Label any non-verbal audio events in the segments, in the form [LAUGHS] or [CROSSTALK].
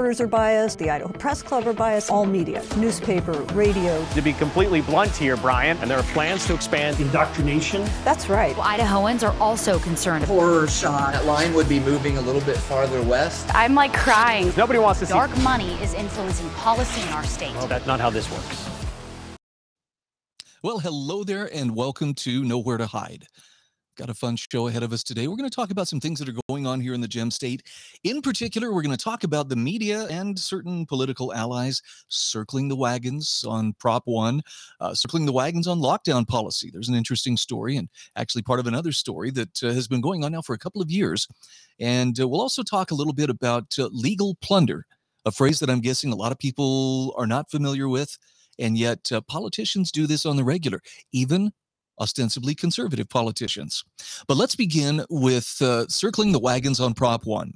Reporters are biased, the Idaho Press Club are biased, all media, newspaper, radio. To be completely blunt here, Brian, and there are plans to expand indoctrination. That's right. Well, Idahoans are also concerned. Horror shot. That line would be moving a little bit farther west. I'm like crying. Nobody wants to Dark see. Dark money is influencing policy in our state. Well, that's not how this works. Well, hello there, and welcome to Nowhere to Hide. Got a fun show ahead of us today. We're going to talk about some things that are going on here in the Gem State. In particular, we're going to talk about the media and certain political allies circling the wagons on Prop 1, uh, circling the wagons on lockdown policy. There's an interesting story, and actually part of another story that uh, has been going on now for a couple of years. And uh, we'll also talk a little bit about uh, legal plunder, a phrase that I'm guessing a lot of people are not familiar with. And yet, uh, politicians do this on the regular, even ostensibly conservative politicians. But let's begin with uh, circling the wagons on Prop 1.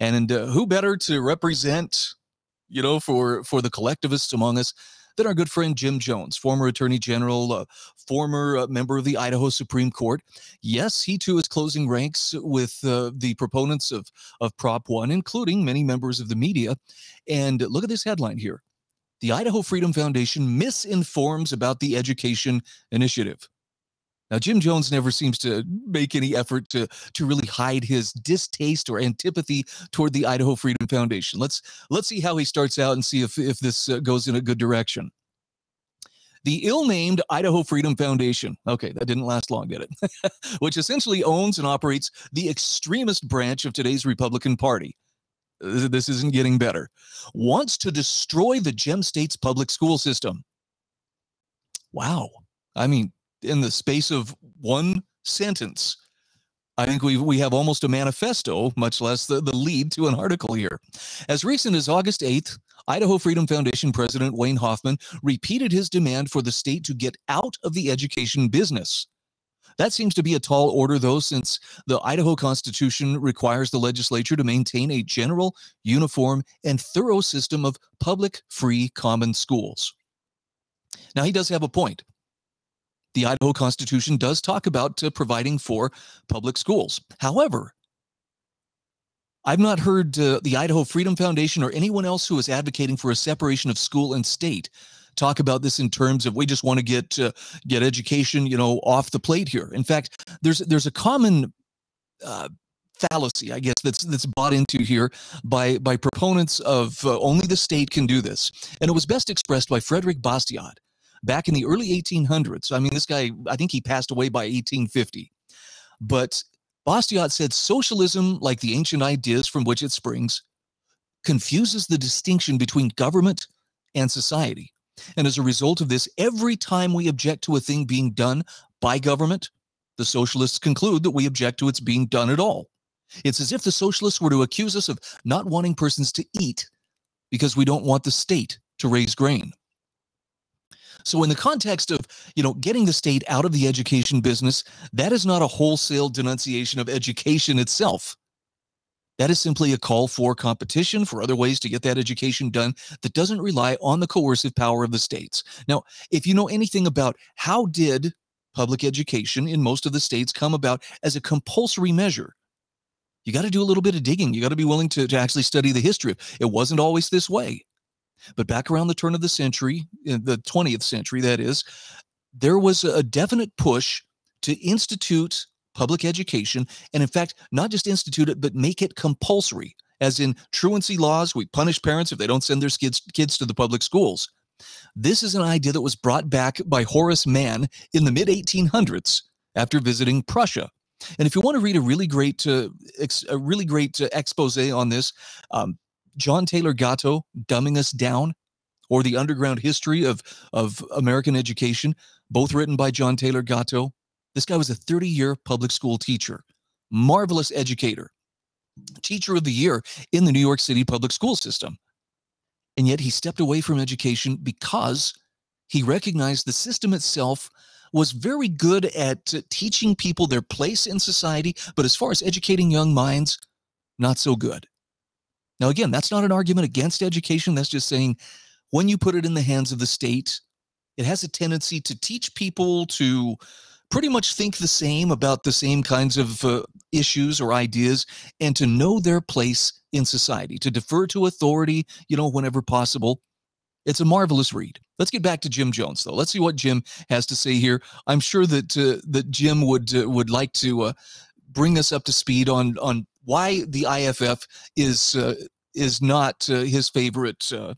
And uh, who better to represent, you know, for, for the collectivists among us than our good friend Jim Jones, former Attorney General, uh, former uh, member of the Idaho Supreme Court. Yes, he too is closing ranks with uh, the proponents of, of Prop 1, including many members of the media. And look at this headline here. The Idaho Freedom Foundation misinforms about the education initiative. Now, Jim Jones never seems to make any effort to, to really hide his distaste or antipathy toward the Idaho Freedom Foundation. Let's let's see how he starts out and see if, if this uh, goes in a good direction. The ill-named Idaho Freedom Foundation, okay, that didn't last long, did it? [LAUGHS] Which essentially owns and operates the extremist branch of today's Republican Party. This isn't getting better. Wants to destroy the Gem State's public school system. Wow. I mean, in the space of one sentence. I think we we have almost a manifesto, much less the, the lead to an article here. As recent as August 8th, Idaho Freedom Foundation President Wayne Hoffman repeated his demand for the state to get out of the education business. That seems to be a tall order, though, since the Idaho Constitution requires the legislature to maintain a general, uniform, and thorough system of public, free, common schools. Now, he does have a point the Idaho Constitution does talk about uh, providing for public schools. However, I've not heard uh, the Idaho Freedom Foundation or anyone else who is advocating for a separation of school and state talk about this in terms of we just want to get uh, get education, you know, off the plate here. In fact, there's there's a common uh, fallacy, I guess, that's that's bought into here by by proponents of uh, only the state can do this, and it was best expressed by Frederick Bastiat back in the early 1800s. I mean, this guy, I think he passed away by 1850. But Bastiat said socialism, like the ancient ideas from which it springs, confuses the distinction between government and society. And as a result of this, every time we object to a thing being done by government, the socialists conclude that we object to its being done at all. It's as if the socialists were to accuse us of not wanting persons to eat because we don't want the state to raise grain. So in the context of, you know, getting the state out of the education business, that is not a wholesale denunciation of education itself. That is simply a call for competition for other ways to get that education done that doesn't rely on the coercive power of the states. Now, if you know anything about how did public education in most of the states come about as a compulsory measure, you got to do a little bit of digging. You got to be willing to, to actually study the history. It wasn't always this way. But back around the turn of the century, in the 20th century, that is, there was a definite push to institute public education. And in fact, not just institute it, but make it compulsory. As in truancy laws, we punish parents if they don't send their kids, kids to the public schools. This is an idea that was brought back by Horace Mann in the mid 1800s after visiting Prussia. And if you want to read a really great, uh, ex- a really great uh, expose on this, um, John Taylor Gatto, Dumbing Us Down, or The Underground History of, of American Education, both written by John Taylor Gatto. This guy was a 30 year public school teacher, marvelous educator, teacher of the year in the New York City public school system. And yet he stepped away from education because he recognized the system itself was very good at teaching people their place in society, but as far as educating young minds, not so good. Now, again, that's not an argument against education. That's just saying when you put it in the hands of the state, it has a tendency to teach people to pretty much think the same about the same kinds of uh, issues or ideas and to know their place in society, to defer to authority, you know, whenever possible. It's a marvelous read. Let's get back to Jim Jones, though. Let's see what Jim has to say here. I'm sure that uh, that Jim would uh, would like to uh, bring us up to speed on on why the IFF is uh, is not uh, his favorite uh,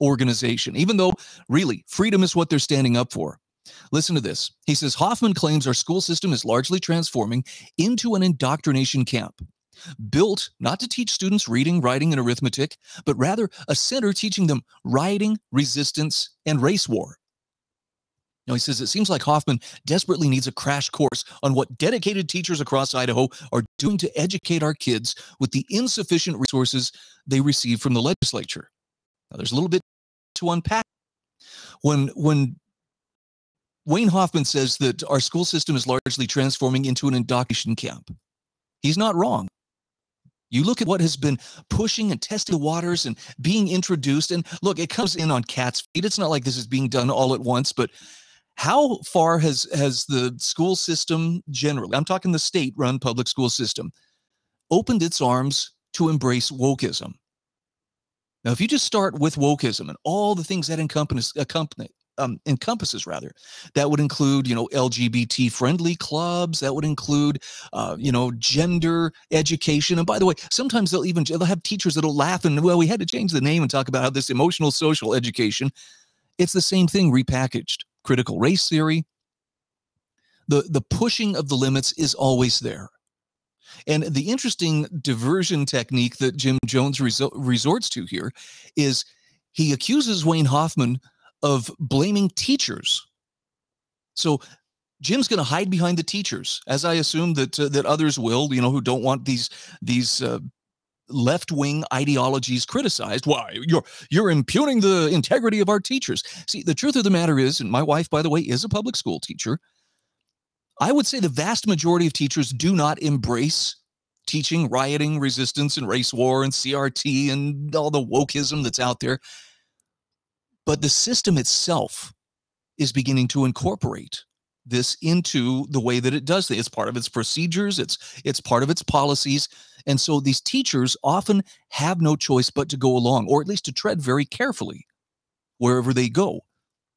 organization, even though really freedom is what they're standing up for. Listen to this. He says Hoffman claims our school system is largely transforming into an indoctrination camp. Built not to teach students reading, writing, and arithmetic, but rather a center teaching them rioting, resistance, and race war. Now, he says it seems like Hoffman desperately needs a crash course on what dedicated teachers across Idaho are doing to educate our kids with the insufficient resources they receive from the legislature. Now, there's a little bit to unpack. When, when Wayne Hoffman says that our school system is largely transforming into an indoctrination camp, he's not wrong. You look at what has been pushing and testing the waters and being introduced. And look, it comes in on cat's feet. It's not like this is being done all at once, but how far has has the school system generally, I'm talking the state run public school system, opened its arms to embrace wokeism? Now, if you just start with wokeism and all the things that encompass, accompany, um, encompasses rather that would include you know lgbt friendly clubs that would include uh, you know gender education and by the way sometimes they'll even they'll have teachers that'll laugh and well we had to change the name and talk about how this emotional social education it's the same thing repackaged critical race theory the the pushing of the limits is always there and the interesting diversion technique that jim jones resor- resorts to here is he accuses wayne hoffman of blaming teachers. So Jim's going to hide behind the teachers, as I assume that uh, that others will, you know, who don't want these these uh, left wing ideologies criticized. Why you're you're impugning the integrity of our teachers? See, the truth of the matter is, and my wife, by the way, is a public school teacher. I would say the vast majority of teachers do not embrace teaching rioting, resistance, and race war, and CRT, and all the wokeism that's out there but the system itself is beginning to incorporate this into the way that it does it. It's part of its procedures, it's it's part of its policies. And so these teachers often have no choice but to go along, or at least to tread very carefully wherever they go.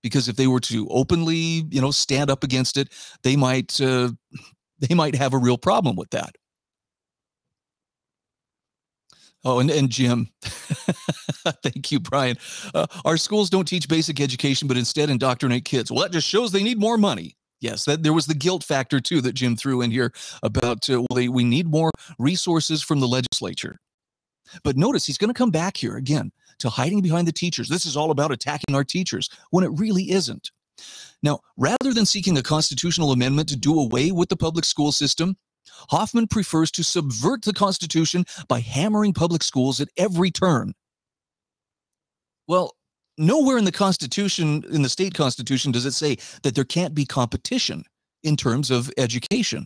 Because if they were to openly, you know, stand up against it, they might uh, [LAUGHS] they might have a real problem with that. Oh, and, and Jim, [LAUGHS] thank you, Brian. Uh, our schools don't teach basic education, but instead indoctrinate kids. Well, that just shows they need more money. Yes, that there was the guilt factor too that Jim threw in here about uh, well, they, we need more resources from the legislature. But notice he's going to come back here again to hiding behind the teachers. This is all about attacking our teachers when it really isn't. Now, rather than seeking a constitutional amendment to do away with the public school system, Hoffman prefers to subvert the Constitution by hammering public schools at every turn. Well, nowhere in the Constitution, in the state Constitution, does it say that there can't be competition in terms of education.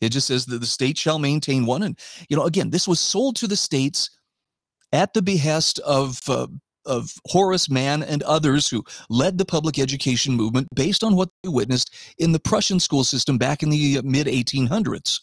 It just says that the state shall maintain one. And, you know, again, this was sold to the states at the behest of, uh, of Horace Mann and others who led the public education movement based on what they witnessed in the Prussian school system back in the mid 1800s.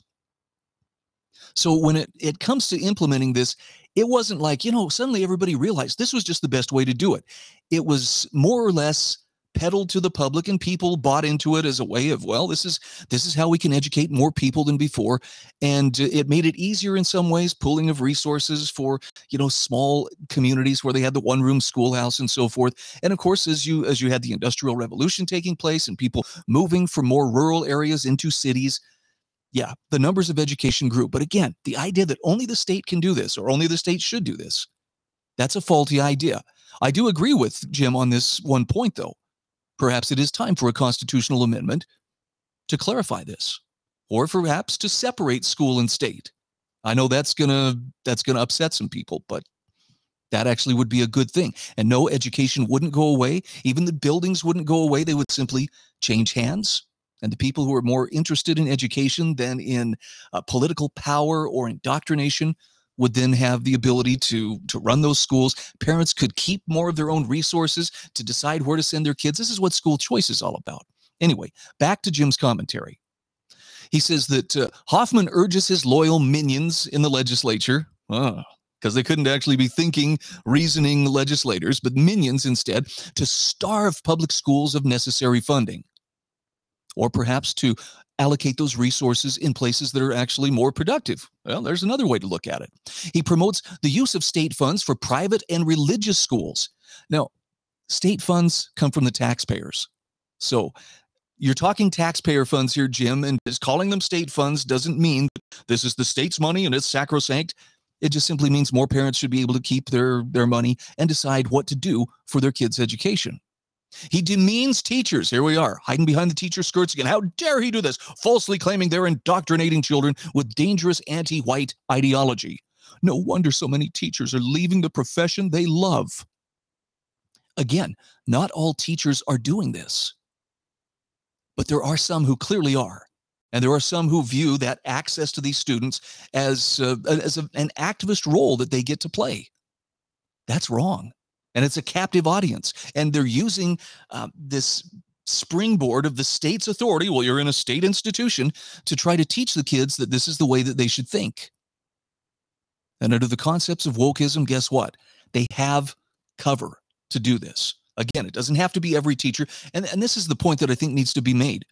So when it, it comes to implementing this, it wasn't like, you know, suddenly everybody realized this was just the best way to do it. It was more or less peddled to the public and people bought into it as a way of well this is this is how we can educate more people than before and uh, it made it easier in some ways pooling of resources for you know small communities where they had the one room schoolhouse and so forth and of course as you as you had the industrial revolution taking place and people moving from more rural areas into cities yeah, the numbers of education grew. But again, the idea that only the state can do this or only the state should do this, that's a faulty idea. I do agree with Jim on this one point, though. Perhaps it is time for a constitutional amendment to clarify this, or perhaps to separate school and state. I know that's gonna that's gonna upset some people, but that actually would be a good thing. And no, education wouldn't go away. Even the buildings wouldn't go away. They would simply change hands and the people who are more interested in education than in uh, political power or indoctrination would then have the ability to to run those schools. Parents could keep more of their own resources to decide where to send their kids. This is what school choice is all about. Anyway back to jim's commentary. He says that uh, Hoffman urges his loyal minions in the legislature, because they couldn't actually be thinking, reasoning legislators, but minions instead, to starve public schools of necessary funding. Or perhaps to allocate those resources in places that are actually more productive. Well, there's another way to look at it. He promotes the use of state funds for private and religious schools. Now, state funds come from the taxpayers. So you're talking taxpayer funds here, Jim, and just calling them state funds doesn't mean this is the state's money and it's sacrosanct. It just simply means more parents should be able to keep their, their money and decide what to do for their kids' education. He demeans teachers. Here we are, hiding behind the teacher skirts again. How dare he do this? Falsely claiming they're indoctrinating children with dangerous anti white ideology. No wonder so many teachers are leaving the profession they love. Again, not all teachers are doing this, but there are some who clearly are. And there are some who view that access to these students as, uh, as a, an activist role that they get to play. That's wrong and it's a captive audience. And they're using uh, this springboard of the state's authority, well, you're in a state institution, to try to teach the kids that this is the way that they should think. And under the concepts of wokeism, guess what? They have cover to do this. Again, it doesn't have to be every teacher. And, and this is the point that I think needs to be made.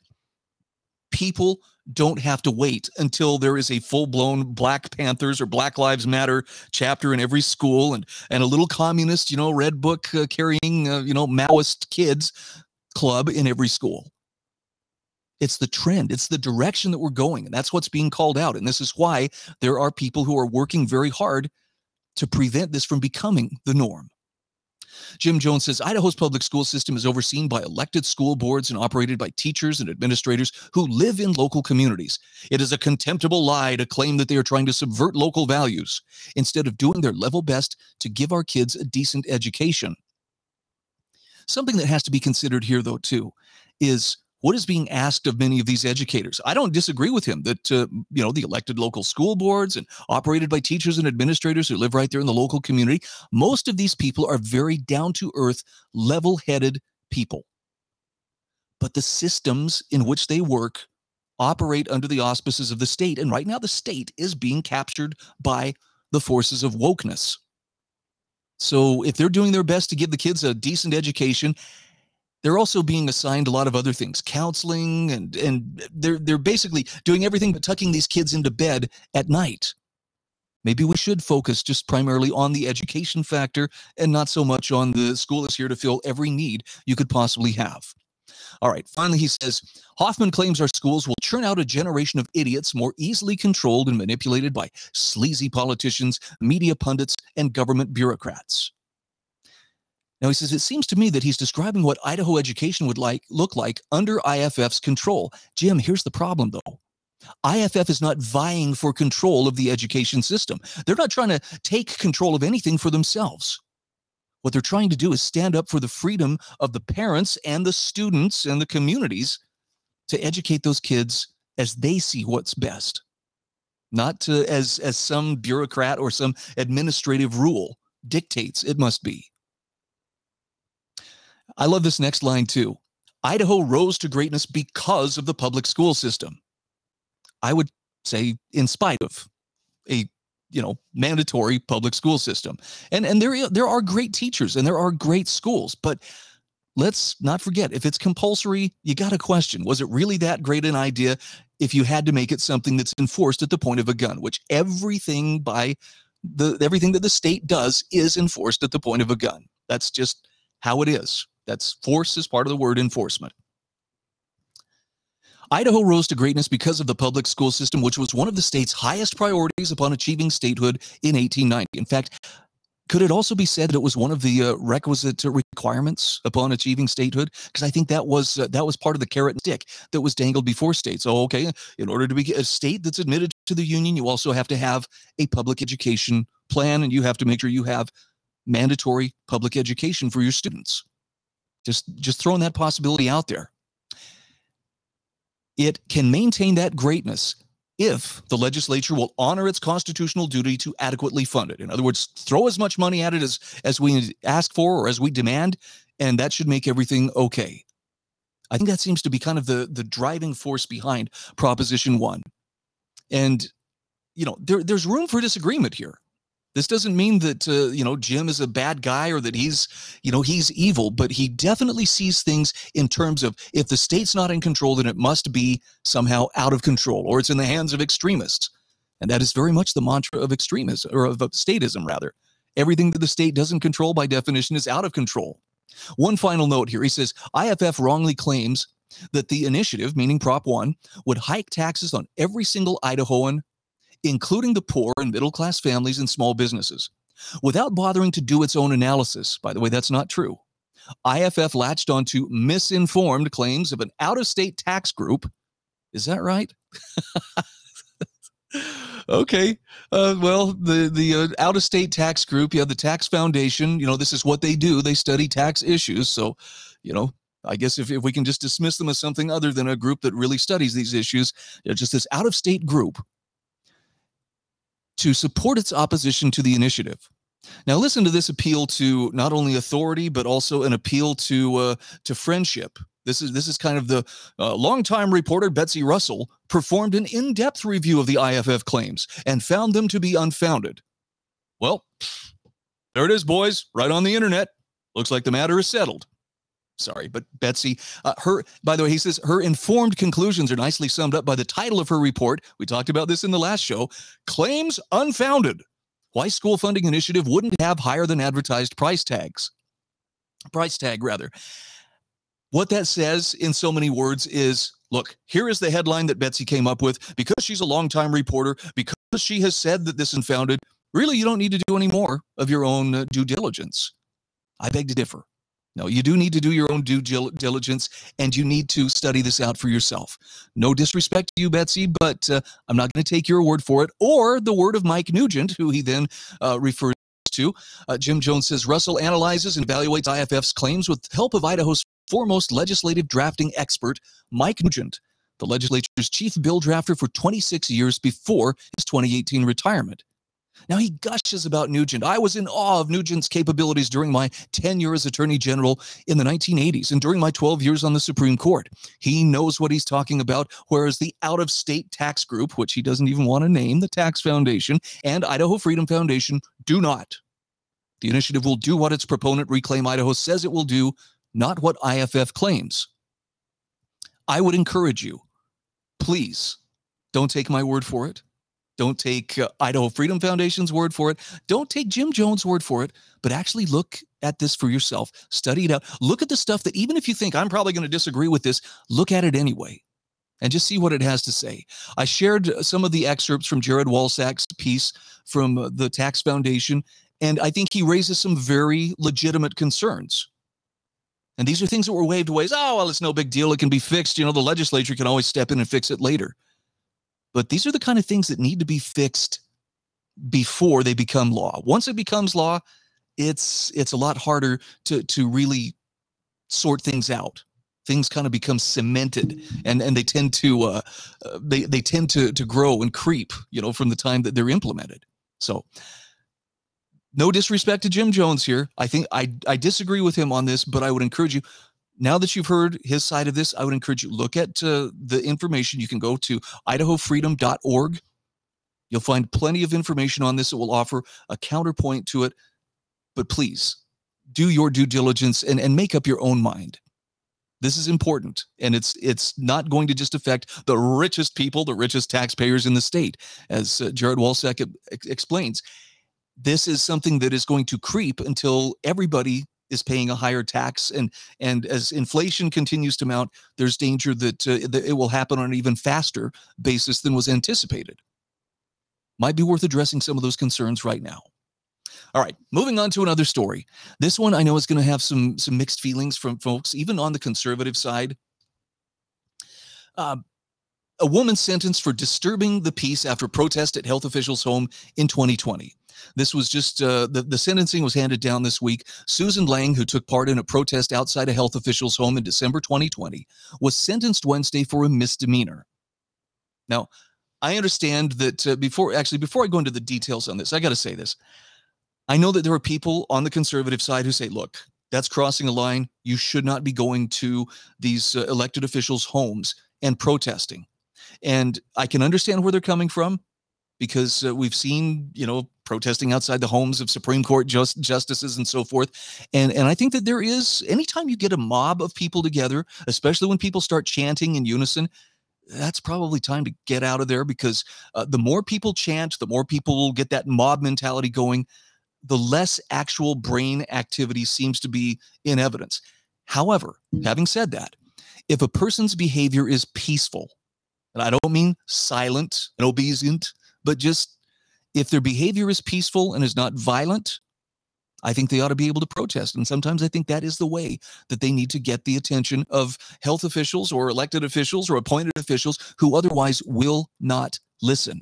People don't have to wait until there is a full-blown Black Panthers or Black Lives Matter chapter in every school and and a little communist, you know, red book uh, carrying, uh, you know, Maoist kids club in every school. It's the trend, it's the direction that we're going, and that's what's being called out. And this is why there are people who are working very hard to prevent this from becoming the norm. Jim Jones says Idaho's public school system is overseen by elected school boards and operated by teachers and administrators who live in local communities. It is a contemptible lie to claim that they are trying to subvert local values instead of doing their level best to give our kids a decent education. Something that has to be considered here, though, too, is what is being asked of many of these educators. I don't disagree with him that uh, you know the elected local school boards and operated by teachers and administrators who live right there in the local community. Most of these people are very down to earth, level headed people. But the systems in which they work operate under the auspices of the state, and right now the state is being captured by the forces of wokeness. So if they're doing their best to give the kids a decent education they're also being assigned a lot of other things counseling and and they're they're basically doing everything but tucking these kids into bed at night. Maybe we should focus just primarily on the education factor and not so much on the school is here to fill every need you could possibly have. All right finally he says hoffman claims our schools will churn out a generation of idiots more easily controlled and manipulated by sleazy politicians media pundits and government bureaucrats now he says it seems to me that he's describing what Idaho education would like look like under IFF's control. Jim, here's the problem though. IFF is not vying for control of the education system. They're not trying to take control of anything for themselves. What they're trying to do is stand up for the freedom of the parents and the students and the communities to educate those kids as they see what's best, not to, as as some bureaucrat or some administrative rule dictates it must be. I love this next line too. Idaho rose to greatness because of the public school system. I would say, in spite of a you know mandatory public school system, and and there there are great teachers and there are great schools, but let's not forget if it's compulsory, you got to question: was it really that great an idea? If you had to make it something that's enforced at the point of a gun, which everything by the everything that the state does is enforced at the point of a gun. That's just how it is. That's force is part of the word enforcement. Idaho rose to greatness because of the public school system, which was one of the state's highest priorities upon achieving statehood in 1890. In fact, could it also be said that it was one of the uh, requisite requirements upon achieving statehood? Because I think that was uh, that was part of the carrot and stick that was dangled before states. Oh, okay, in order to be a state that's admitted to the union, you also have to have a public education plan, and you have to make sure you have mandatory public education for your students. Just just throwing that possibility out there. It can maintain that greatness if the legislature will honor its constitutional duty to adequately fund it. In other words, throw as much money at it as as we ask for or as we demand, and that should make everything okay. I think that seems to be kind of the the driving force behind Proposition One. And you know, there, there's room for disagreement here. This doesn't mean that uh, you know Jim is a bad guy or that he's you know he's evil, but he definitely sees things in terms of if the state's not in control, then it must be somehow out of control, or it's in the hands of extremists, and that is very much the mantra of extremism or of statism rather. Everything that the state doesn't control by definition is out of control. One final note here: he says IFF wrongly claims that the initiative, meaning Prop One, would hike taxes on every single Idahoan including the poor and middle class families and small businesses, without bothering to do its own analysis. By the way, that's not true. IFF latched onto misinformed claims of an out of state tax group. Is that right? [LAUGHS] okay. Uh, well, the the uh, out of state tax group, you have the tax foundation. You know, this is what they do. They study tax issues. So, you know, I guess if, if we can just dismiss them as something other than a group that really studies these issues, just this out of state group to support its opposition to the initiative. Now, listen to this appeal to not only authority but also an appeal to uh, to friendship. This is this is kind of the uh, longtime reporter Betsy Russell performed an in-depth review of the IFF claims and found them to be unfounded. Well, there it is, boys, right on the internet. Looks like the matter is settled sorry, but Betsy, uh, her, by the way, he says her informed conclusions are nicely summed up by the title of her report. We talked about this in the last show Claims Unfounded. Why school funding initiative wouldn't have higher than advertised price tags. Price tag, rather. What that says in so many words is look, here is the headline that Betsy came up with because she's a longtime reporter, because she has said that this unfounded. Really, you don't need to do any more of your own uh, due diligence. I beg to differ. No, you do need to do your own due diligence and you need to study this out for yourself. No disrespect to you, Betsy, but uh, I'm not going to take your word for it or the word of Mike Nugent, who he then uh, refers to. Uh, Jim Jones says Russell analyzes and evaluates IFF's claims with help of Idaho's foremost legislative drafting expert, Mike Nugent, the legislature's chief bill drafter for 26 years before his 2018 retirement. Now he gushes about Nugent. I was in awe of Nugent's capabilities during my tenure as Attorney General in the 1980s and during my 12 years on the Supreme Court. He knows what he's talking about, whereas the out of state tax group, which he doesn't even want to name, the Tax Foundation, and Idaho Freedom Foundation do not. The initiative will do what its proponent, Reclaim Idaho, says it will do, not what IFF claims. I would encourage you, please don't take my word for it. Don't take uh, Idaho Freedom Foundation's word for it. Don't take Jim Jones' word for it, but actually look at this for yourself. Study it out. Look at the stuff that even if you think I'm probably going to disagree with this, look at it anyway and just see what it has to say. I shared some of the excerpts from Jared Walczak's piece from the Tax Foundation, and I think he raises some very legitimate concerns. And these are things that were waved away as, oh, well, it's no big deal. It can be fixed. You know, the legislature can always step in and fix it later. But these are the kind of things that need to be fixed before they become law. Once it becomes law, it's it's a lot harder to to really sort things out. Things kind of become cemented, and and they tend to uh, uh, they they tend to to grow and creep, you know, from the time that they're implemented. So, no disrespect to Jim Jones here. I think I I disagree with him on this, but I would encourage you now that you've heard his side of this, I would encourage you look at uh, the information. You can go to idahofreedom.org. You'll find plenty of information on this that will offer a counterpoint to it. But please do your due diligence and, and make up your own mind. This is important, and it's it's not going to just affect the richest people, the richest taxpayers in the state, as uh, Jared Walczak explains. This is something that is going to creep until everybody is paying a higher tax and and as inflation continues to mount there's danger that, uh, that it will happen on an even faster basis than was anticipated. Might be worth addressing some of those concerns right now. All right moving on to another story. This one i know is going to have some some mixed feelings from folks even on the conservative side. Uh, a woman sentenced for disturbing the peace after protest at health officials home in 2020 this was just uh, the, the sentencing was handed down this week. Susan Lang, who took part in a protest outside a health official's home in December 2020, was sentenced Wednesday for a misdemeanor. Now, I understand that uh, before, actually, before I go into the details on this, I got to say this. I know that there are people on the conservative side who say, look, That's crossing a line. You should not be going to these uh, elected officials' homes and protesting. And I can understand where they're coming from because uh, we've seen, you know, protesting outside the homes of Supreme Court just, justices and so forth. And and I think that there is anytime you get a mob of people together, especially when people start chanting in unison, that's probably time to get out of there because uh, the more people chant, the more people will get that mob mentality going, the less actual brain activity seems to be in evidence. However, having said that, if a person's behavior is peaceful, and I don't mean silent and obedient, but just if their behavior is peaceful and is not violent, I think they ought to be able to protest. And sometimes I think that is the way that they need to get the attention of health officials or elected officials or appointed officials who otherwise will not listen.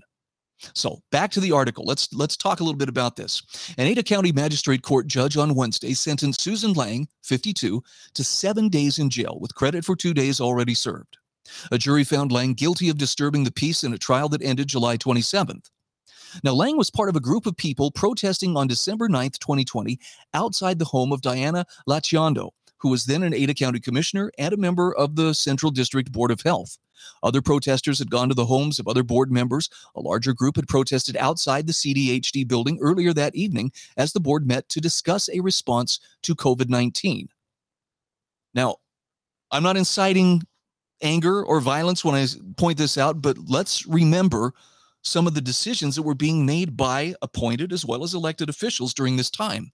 So back to the article. Let's let's talk a little bit about this. An Ada County Magistrate Court judge on Wednesday sentenced Susan Lang, 52, to seven days in jail with credit for two days already served. A jury found Lang guilty of disturbing the peace in a trial that ended July 27th. Now, Lang was part of a group of people protesting on December 9th, 2020, outside the home of Diana Lachiondo, who was then an Ada County Commissioner and a member of the Central District Board of Health. Other protesters had gone to the homes of other board members. A larger group had protested outside the CDHD building earlier that evening as the board met to discuss a response to COVID 19. Now, I'm not inciting anger or violence when I point this out, but let's remember some of the decisions that were being made by appointed as well as elected officials during this time.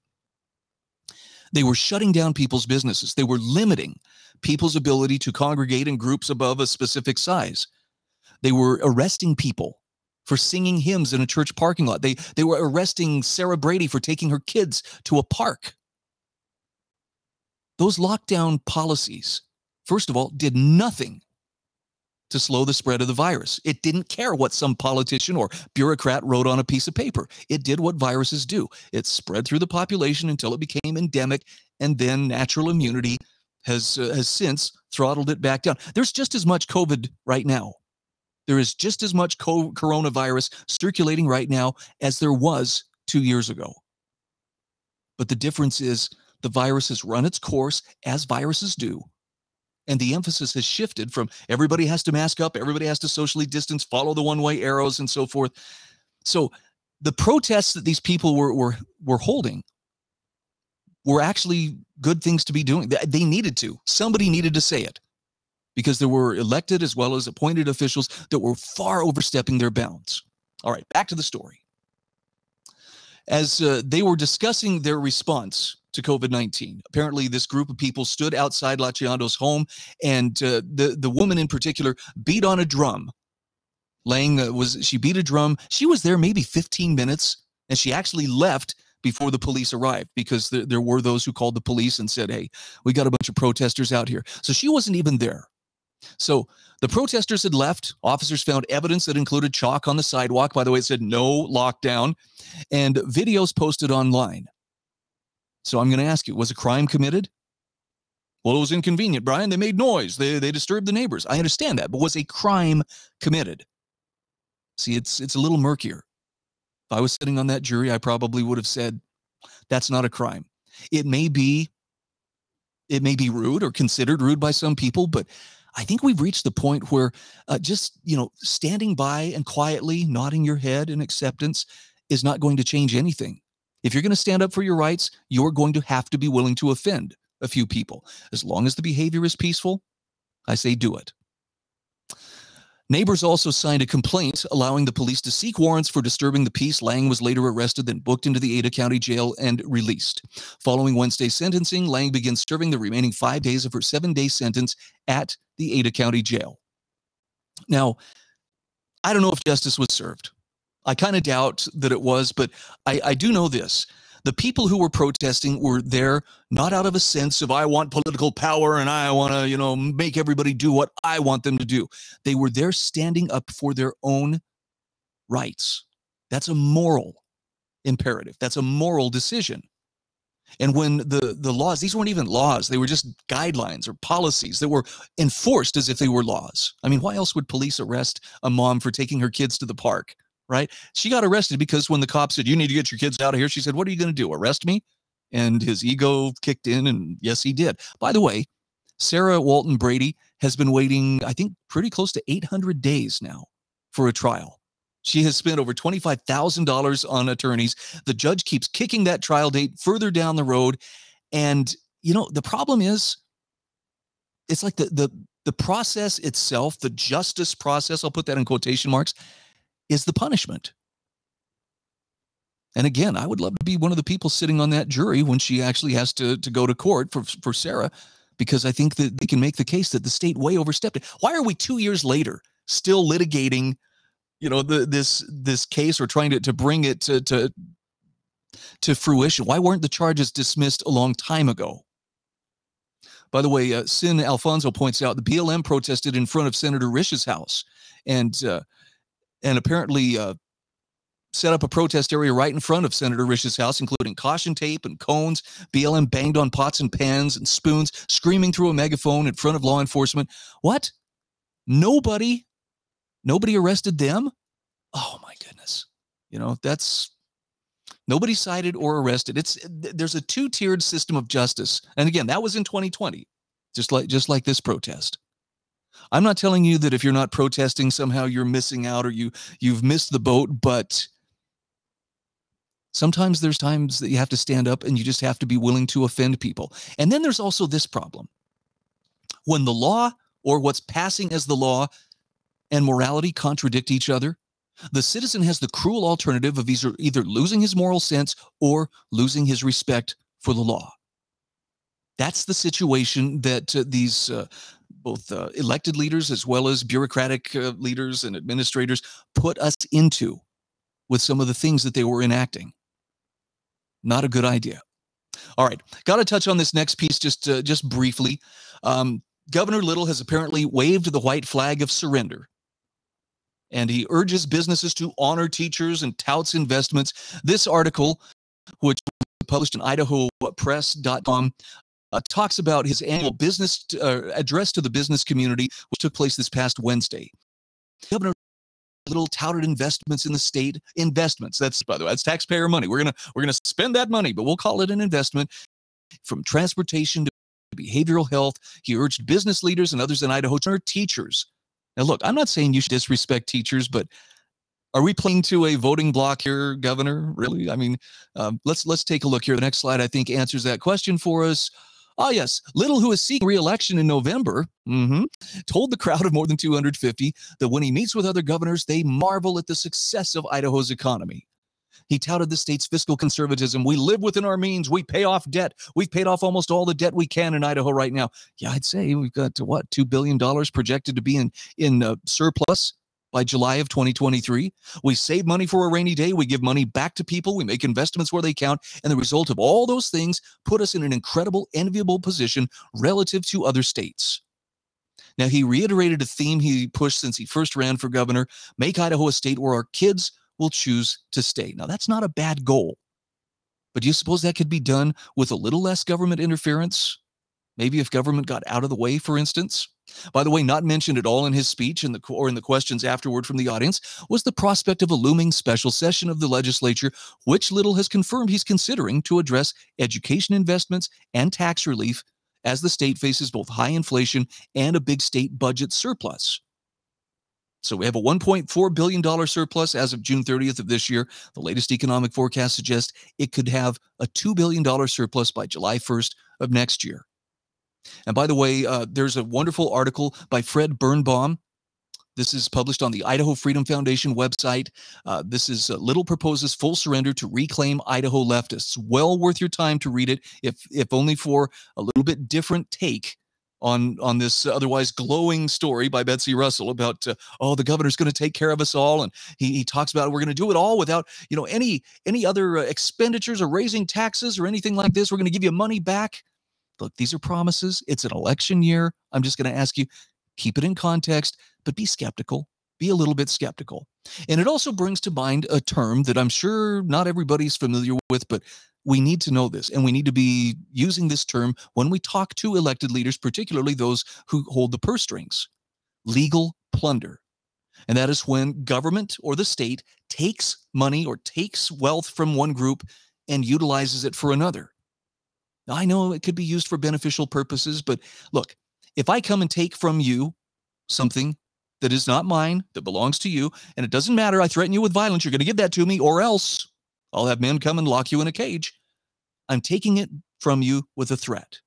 They were shutting down people's businesses. They were limiting people's ability to congregate in groups above a specific size. They were arresting people for singing hymns in a church parking lot. They, they were arresting Sarah Brady for taking her kids to a park. Those lockdown policies, first of all, did nothing to slow the spread of the virus. It didn't care what some politician or bureaucrat wrote on a piece of paper. It did what viruses do it spread through the population until it became endemic, and then natural immunity has, uh, has since throttled it back down. There's just as much COVID right now. There is just as much co- coronavirus circulating right now as there was two years ago. But the difference is the virus has run its course as viruses do and the emphasis has shifted from everybody has to mask up, everybody has to socially distance, follow the one way arrows, and so forth. So the protests that these people were were were holding were actually good things to be doing. They needed to. Somebody needed to say it because there were elected as well as appointed officials that were far overstepping their bounds. All right, back to the story. As uh, they were discussing their response to COVID 19. Apparently, this group of people stood outside Lachiondo's home, and uh, the, the woman in particular beat on a drum. Lang uh, was, she beat a drum. She was there maybe 15 minutes, and she actually left before the police arrived because there, there were those who called the police and said, Hey, we got a bunch of protesters out here. So she wasn't even there. So the protesters had left. Officers found evidence that included chalk on the sidewalk. By the way, it said no lockdown, and videos posted online. So I'm going to ask you, was a crime committed? Well, it was inconvenient, Brian. They made noise. They, they disturbed the neighbors. I understand that, but was a crime committed? See, it's it's a little murkier. If I was sitting on that jury, I probably would have said, that's not a crime. It may be, it may be rude or considered rude by some people, but I think we've reached the point where uh, just, you know, standing by and quietly nodding your head in acceptance is not going to change anything. If you're going to stand up for your rights, you're going to have to be willing to offend a few people. As long as the behavior is peaceful, I say do it. Neighbors also signed a complaint allowing the police to seek warrants for disturbing the peace. Lang was later arrested, then booked into the Ada County Jail and released. Following Wednesday's sentencing, Lang begins serving the remaining five days of her seven day sentence at the Ada County Jail. Now, I don't know if justice was served. I kind of doubt that it was, but I, I do know this. The people who were protesting were there not out of a sense of I want political power and I want to, you know, make everybody do what I want them to do. They were there standing up for their own rights. That's a moral imperative. That's a moral decision. And when the, the laws, these weren't even laws, they were just guidelines or policies that were enforced as if they were laws. I mean, why else would police arrest a mom for taking her kids to the park? Right? She got arrested because when the cop said, You need to get your kids out of here, she said, What are you going to do? Arrest me? and his ego kicked in. And yes, he did. By the way, Sarah Walton Brady has been waiting, I think, pretty close to 800 days now for a trial. She has spent over $25,000 on attorneys. The judge keeps kicking that trial date further down the road. And, you know, the problem is it's like the, the, the process itself, the justice process, I'll put that in quotation marks, is the punishment. And again, I would love to be one of the people sitting on that jury when she actually has to, to go to court for, for Sarah, because I think that they can make the case that the state way overstepped it. Why are we two years later still litigating, you know, the, this this case or trying to, to bring it to, to to fruition? Why weren't the charges dismissed a long time ago? By the way, uh, Sin Alfonso points out the BLM protested in front of Senator Risch's house, and uh, and apparently uh, set up a protest area right in front of Senator Risch's house, including caution tape and cones. BLM banged on pots and pans and spoons, screaming through a megaphone in front of law enforcement. What? Nobody, nobody arrested them? Oh my goodness. You know, that's nobody cited or arrested. It's there's a two-tiered system of justice. And again, that was in 2020, just like just like this protest. I'm not telling you that if you're not protesting somehow you're missing out or you you've missed the boat, but sometimes there's times that you have to stand up and you just have to be willing to offend people. And then there's also this problem. When the law or what's passing as the law and morality contradict each other, the citizen has the cruel alternative of either, either losing his moral sense or losing his respect for the law. That's the situation that uh, these uh, both uh, elected leaders as well as bureaucratic uh, leaders and administrators put us into with some of the things that they were enacting. Not a good idea. All right, got to touch on this next piece just uh, just briefly. Um, Governor Little has apparently waved the white flag of surrender and he urges businesses to honor teachers and touts investments. This article, which was published in idahopress.com, uh, talks about his annual business uh, address to the business community, which took place this past Wednesday. Governor little touted investments in the state investments that's by the way that's taxpayer money we're gonna we're gonna spend that money but we'll call it an investment from transportation to behavioral health he urged business leaders and others in idaho to honor teachers now, look, I'm not saying you should disrespect teachers, but are we playing to a voting block here, Governor? Really? I mean, um, let's let's take a look here. The next slide, I think, answers that question for us. Ah, yes, Little, who is seeking re-election in November, mm-hmm, told the crowd of more than 250 that when he meets with other governors, they marvel at the success of Idaho's economy. He touted the state's fiscal conservatism. We live within our means. We pay off debt. We've paid off almost all the debt we can in Idaho right now. Yeah, I'd say we've got to what two billion dollars projected to be in in uh, surplus by July of 2023. We save money for a rainy day. We give money back to people. We make investments where they count. And the result of all those things put us in an incredible, enviable position relative to other states. Now, he reiterated a theme he pushed since he first ran for governor make Idaho a state where our kids will choose to stay. Now, that's not a bad goal. But do you suppose that could be done with a little less government interference? Maybe if government got out of the way, for instance? By the way, not mentioned at all in his speech in the, or in the questions afterward from the audience was the prospect of a looming special session of the legislature, which Little has confirmed he's considering to address education investments and tax relief as the state faces both high inflation and a big state budget surplus. So we have a $1.4 billion surplus as of June 30th of this year. The latest economic forecast suggests it could have a $2 billion surplus by July 1st of next year. And by the way, uh, there's a wonderful article by Fred Birnbaum. This is published on the Idaho Freedom Foundation website. Uh, this is uh, Little proposes full surrender to reclaim Idaho leftists. Well worth your time to read it, if if only for a little bit different take on on this otherwise glowing story by Betsy Russell about uh, oh the governor's going to take care of us all and he, he talks about we're going to do it all without you know any any other uh, expenditures or raising taxes or anything like this we're going to give you money back look these are promises it's an election year i'm just going to ask you keep it in context but be skeptical be a little bit skeptical and it also brings to mind a term that i'm sure not everybody's familiar with but we need to know this and we need to be using this term when we talk to elected leaders, particularly those who hold the purse strings legal plunder. And that is when government or the state takes money or takes wealth from one group and utilizes it for another. I know it could be used for beneficial purposes, but look, if I come and take from you something that is not mine, that belongs to you, and it doesn't matter, I threaten you with violence, you're going to give that to me, or else I'll have men come and lock you in a cage. I'm taking it from you with a threat.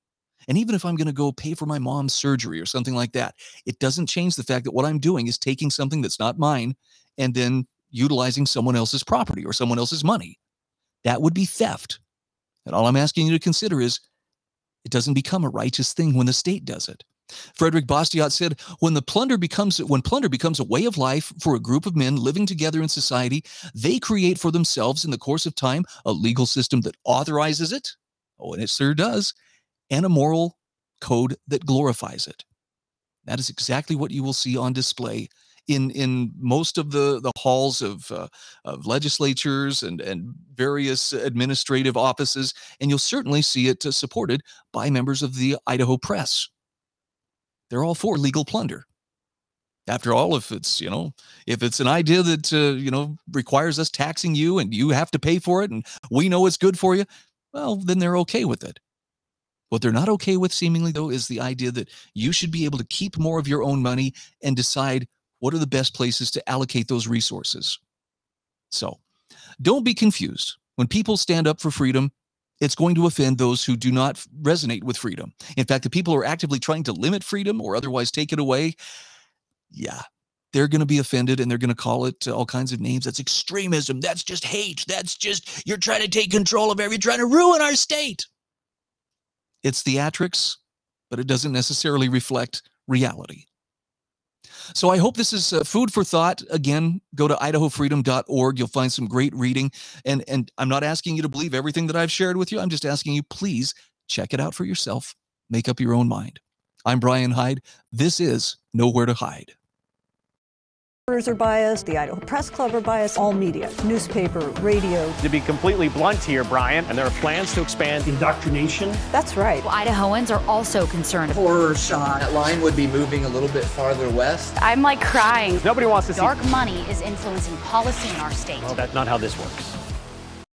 And even if I'm going to go pay for my mom's surgery or something like that, it doesn't change the fact that what I'm doing is taking something that's not mine and then utilizing someone else's property or someone else's money. That would be theft. And all I'm asking you to consider is it doesn't become a righteous thing when the state does it. Frederick Bastiat said, when the plunder becomes when plunder becomes a way of life for a group of men living together in society, they create for themselves in the course of time a legal system that authorizes it. Oh, and it sure does, and a moral code that glorifies it. That is exactly what you will see on display in in most of the the halls of uh, of legislatures and and various administrative offices, and you'll certainly see it uh, supported by members of the Idaho press. They're all for legal plunder. After all, if it's you know if it's an idea that uh, you know requires us taxing you and you have to pay for it, and we know it's good for you, well then they're okay with it. What they're not okay with, seemingly, though, is the idea that you should be able to keep more of your own money and decide what are the best places to allocate those resources. So don't be confused. When people stand up for freedom, it's going to offend those who do not resonate with freedom. In fact, the people who are actively trying to limit freedom or otherwise take it away, yeah, they're going to be offended and they're going to call it uh, all kinds of names. That's extremism. That's just hate. That's just, you're trying to take control of everything. Trying to ruin our state. It's theatrics, but it doesn't necessarily reflect reality. So I hope this is uh, food for thought. Again, go to idahofreedom.org. You'll find some great reading. And, and I'm not asking you to believe everything that I've shared with you. I'm just asking you, please check it out for yourself. Make up your own mind. I'm Brian Hyde. This is Nowhere to Hide are biased, the Idaho Press Club are biased, all media, newspaper, radio. To be completely blunt here, Brian, and there are plans to expand indoctrination. That's right. Well, Idahoans are also concerned. Horror shot. That line would be moving a little bit farther west. I'm like crying. Nobody wants to Dark see. Dark money is influencing policy in our state. Well, that's not how this works.